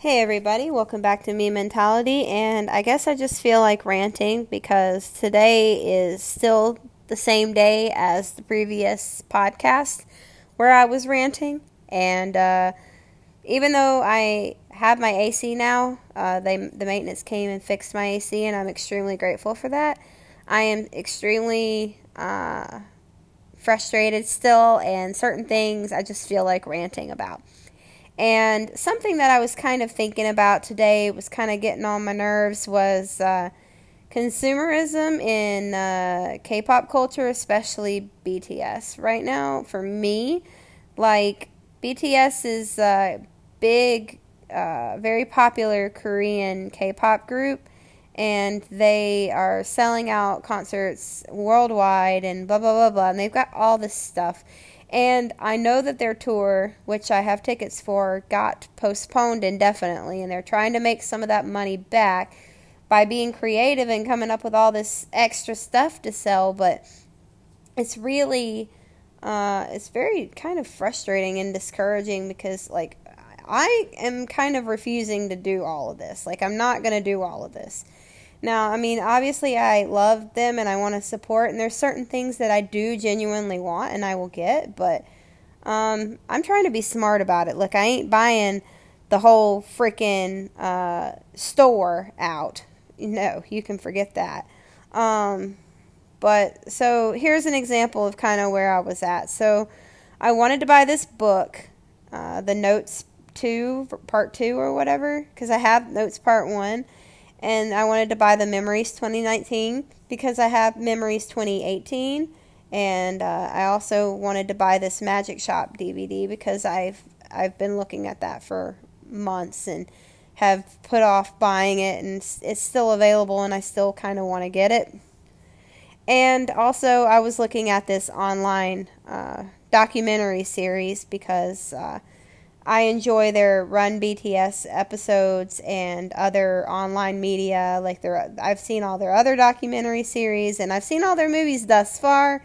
Hey everybody, welcome back to Me Mentality. And I guess I just feel like ranting because today is still the same day as the previous podcast where I was ranting. And uh, even though I have my AC now, uh, they the maintenance came and fixed my AC, and I'm extremely grateful for that. I am extremely uh, frustrated still, and certain things I just feel like ranting about. And something that I was kind of thinking about today was kind of getting on my nerves was uh, consumerism in uh, K pop culture, especially BTS. Right now, for me, like BTS is a big, uh, very popular Korean K pop group, and they are selling out concerts worldwide and blah, blah, blah, blah. And they've got all this stuff and I know that their tour, which I have tickets for, got postponed indefinitely, and they're trying to make some of that money back by being creative and coming up with all this extra stuff to sell. But it's really, uh, it's very kind of frustrating and discouraging because, like, I am kind of refusing to do all of this. Like, I'm not going to do all of this. Now, I mean, obviously, I love them and I want to support, and there's certain things that I do genuinely want and I will get, but um, I'm trying to be smart about it. Look, I ain't buying the whole freaking uh, store out. No, you can forget that. Um, but so here's an example of kind of where I was at. So I wanted to buy this book, uh, the Notes 2, Part 2 or whatever, because I have Notes Part 1 and I wanted to buy the Memories 2019 because I have Memories 2018, and uh, I also wanted to buy this Magic Shop DVD because I've I've been looking at that for months and have put off buying it, and it's still available, and I still kind of want to get it. And also, I was looking at this online uh, documentary series because. Uh, I enjoy their Run BTS episodes and other online media. Like their, I've seen all their other documentary series and I've seen all their movies thus far.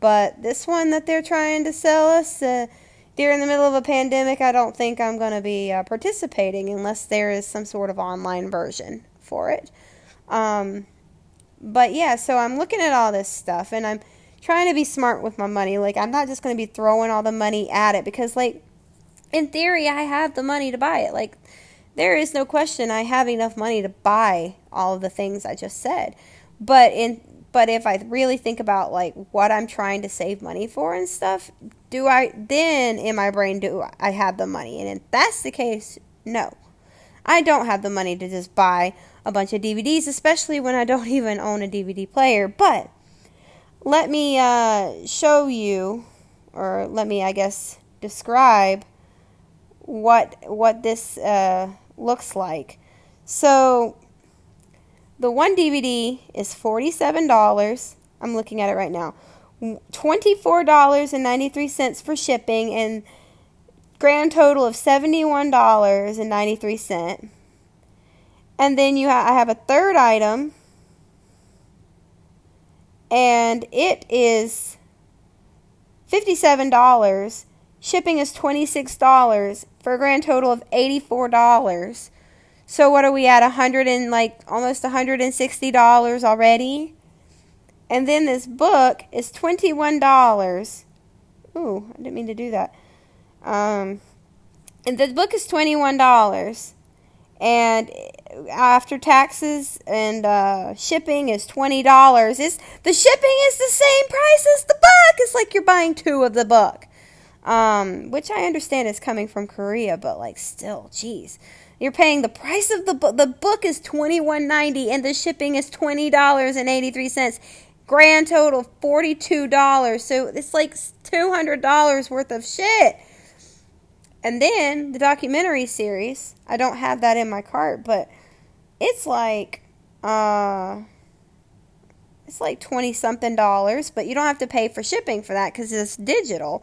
But this one that they're trying to sell us uh, during the middle of a pandemic, I don't think I'm going to be uh, participating unless there is some sort of online version for it. Um, but yeah, so I'm looking at all this stuff and I'm trying to be smart with my money. Like I'm not just going to be throwing all the money at it because like in theory, I have the money to buy it. Like, there is no question I have enough money to buy all of the things I just said. But in but if I really think about like what I'm trying to save money for and stuff, do I then in my brain do I have the money? And if that's the case, no. I don't have the money to just buy a bunch of DVDs, especially when I don't even own a DVD player. But let me uh, show you, or let me, I guess, describe what what this uh, looks like. So the one DVD is forty seven dollars. I'm looking at it right now. Twenty four dollars and ninety three cents for shipping and grand total of seventy one dollars and then you ha- I have a third item, and it is fifty seven dollars Shipping is $26 for a grand total of $84. So what are we at? 100 and like almost $160 already? And then this book is $21. Ooh, I didn't mean to do that. Um, and the book is $21. And after taxes and uh, shipping is $20. It's, the shipping is the same price as the book. It's like you're buying two of the book um, which I understand is coming from Korea, but like still, geez, you're paying the price of the book. The book is twenty one ninety, and the shipping is twenty dollars and eighty three cents. Grand total forty two dollars. So it's like two hundred dollars worth of shit. And then the documentary series. I don't have that in my cart, but it's like uh it's like 20 something dollars, but you don't have to pay for shipping for that cuz it's digital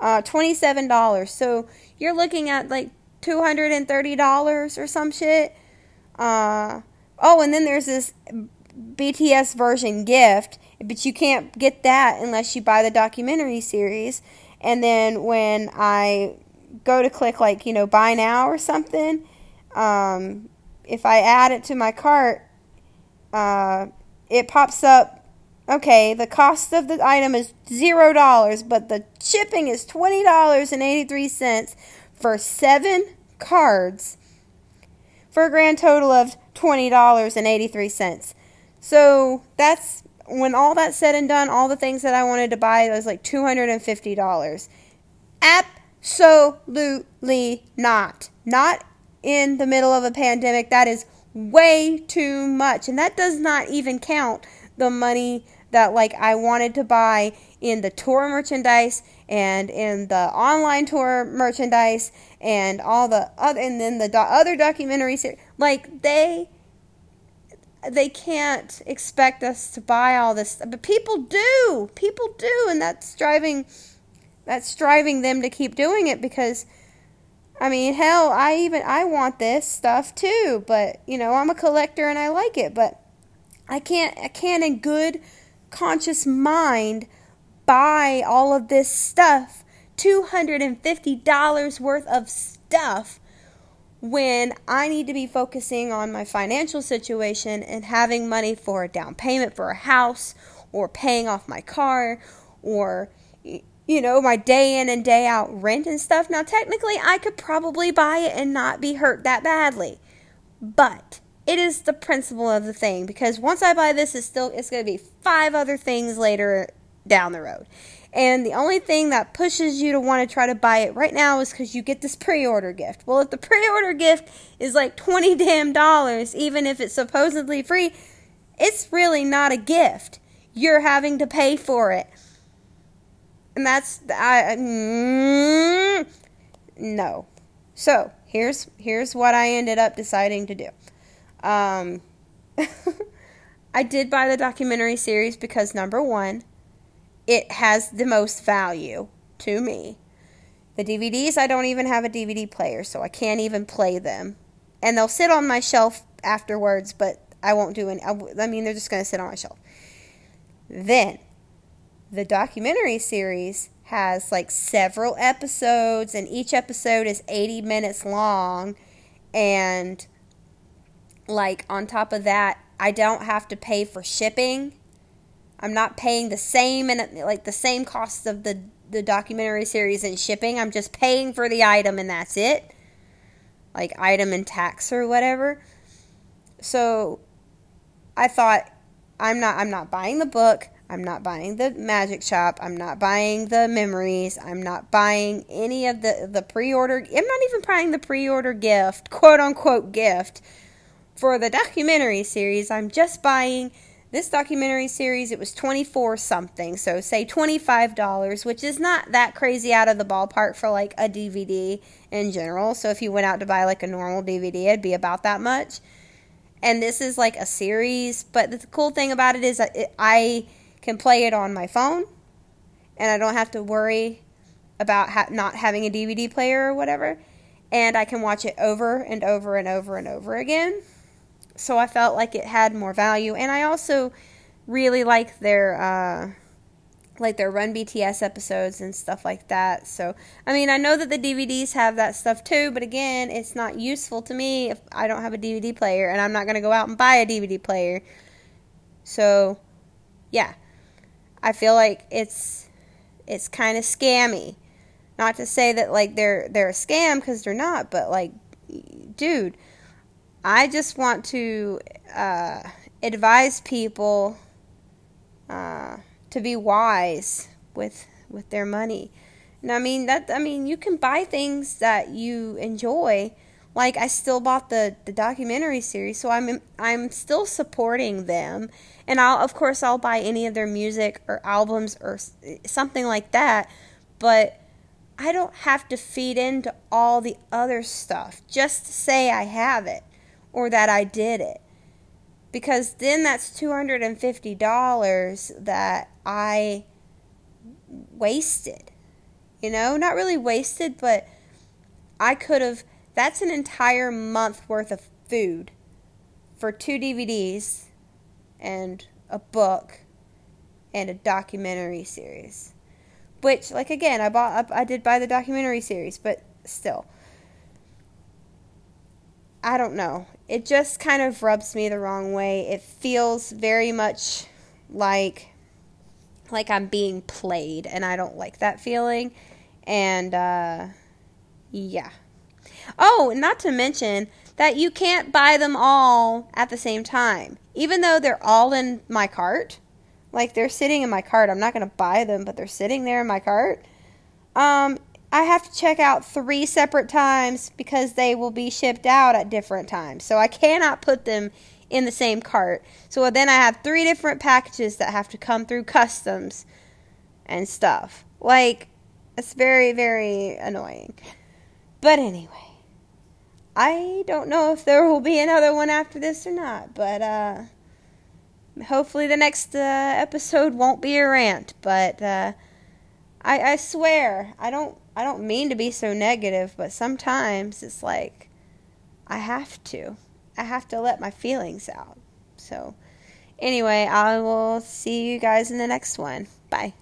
uh, $27. So you're looking at like $230 or some shit. Uh, oh, and then there's this BTS version gift, but you can't get that unless you buy the documentary series. And then when I go to click like, you know, buy now or something, um, if I add it to my cart, uh, it pops up. Okay, the cost of the item is zero dollars, but the shipping is twenty dollars and eighty three cents for seven cards, for a grand total of twenty dollars and eighty three cents. So that's when all that's said and done, all the things that I wanted to buy was like two hundred and fifty dollars. Absolutely not. Not in the middle of a pandemic. That is way too much. And that does not even count the money that like I wanted to buy in the tour merchandise and in the online tour merchandise and all the other and then the do- other documentaries like they they can't expect us to buy all this but people do people do and that's driving that's driving them to keep doing it because I mean, hell, I even I want this stuff too, but you know, I'm a collector and I like it, but I can't I can't in good conscious mind buy all of this stuff, $250 worth of stuff when I need to be focusing on my financial situation and having money for a down payment for a house or paying off my car or you know, my day in and day out rent and stuff. Now, technically, I could probably buy it and not be hurt that badly. But it is the principle of the thing because once I buy this, it's still it's going to be five other things later down the road. And the only thing that pushes you to want to try to buy it right now is because you get this pre order gift. Well, if the pre order gift is like 20 damn dollars, even if it's supposedly free, it's really not a gift. You're having to pay for it and that's I mm, no. So here's here's what I ended up deciding to do. Um, I did buy the documentary series because number one, it has the most value to me. The DVDs, I don't even have a DVD player, so I can't even play them, and they'll sit on my shelf afterwards. But I won't do any. I mean, they're just going to sit on my shelf. Then the documentary series has like several episodes, and each episode is 80 minutes long. And like on top of that, I don't have to pay for shipping. I'm not paying the same and like the same cost of the the documentary series and shipping. I'm just paying for the item and that's it. Like item and tax or whatever. So I thought I'm not I'm not buying the book. I'm not buying the magic shop. I'm not buying the memories. I'm not buying any of the the pre-order. I'm not even buying the pre-order gift, quote unquote gift for the documentary series. I'm just buying this documentary series. It was 24 something. So say $25, which is not that crazy out of the ballpark for like a DVD in general. So if you went out to buy like a normal DVD, it'd be about that much. And this is like a series, but the cool thing about it is it, I can play it on my phone and I don't have to worry about ha- not having a DVD player or whatever. And I can watch it over and over and over and over again. So I felt like it had more value. And I also really like their uh, like their Run BTS episodes and stuff like that. So I mean, I know that the DVDs have that stuff too, but again, it's not useful to me if I don't have a DVD player, and I'm not going to go out and buy a DVD player. So yeah. I feel like it's it's kind of scammy. Not to say that like they're they're a scam because they're not, but like, dude, I just want to uh, advise people uh, to be wise with with their money. And I mean that I mean you can buy things that you enjoy. Like I still bought the the documentary series, so I'm I'm still supporting them and I'll of course I'll buy any of their music or albums or something like that, but I don't have to feed into all the other stuff just to say I have it or that I did it. Because then that's $250 that I wasted. You know, not really wasted, but I could have that's an entire month worth of food for two DVDs and a book and a documentary series. Which, like again, I bought, I did buy the documentary series, but still, I, I don't know. It just kind of rubs me the wrong way. It feels very much like like I'm being played and I don't like that feeling. And uh yeah. Oh, not to mention that you can't buy them all at the same time. Even though they're all in my cart, like they're sitting in my cart. I'm not going to buy them, but they're sitting there in my cart. Um I have to check out three separate times because they will be shipped out at different times. So I cannot put them in the same cart. So then I have three different packages that have to come through customs and stuff. Like, it's very, very annoying. But anyway, I don't know if there will be another one after this or not, but uh, hopefully the next uh, episode won't be a rant. But uh, I, I swear, I don't I don't mean to be so negative, but sometimes it's like I have to. I have to let my feelings out. So, anyway, I will see you guys in the next one. Bye.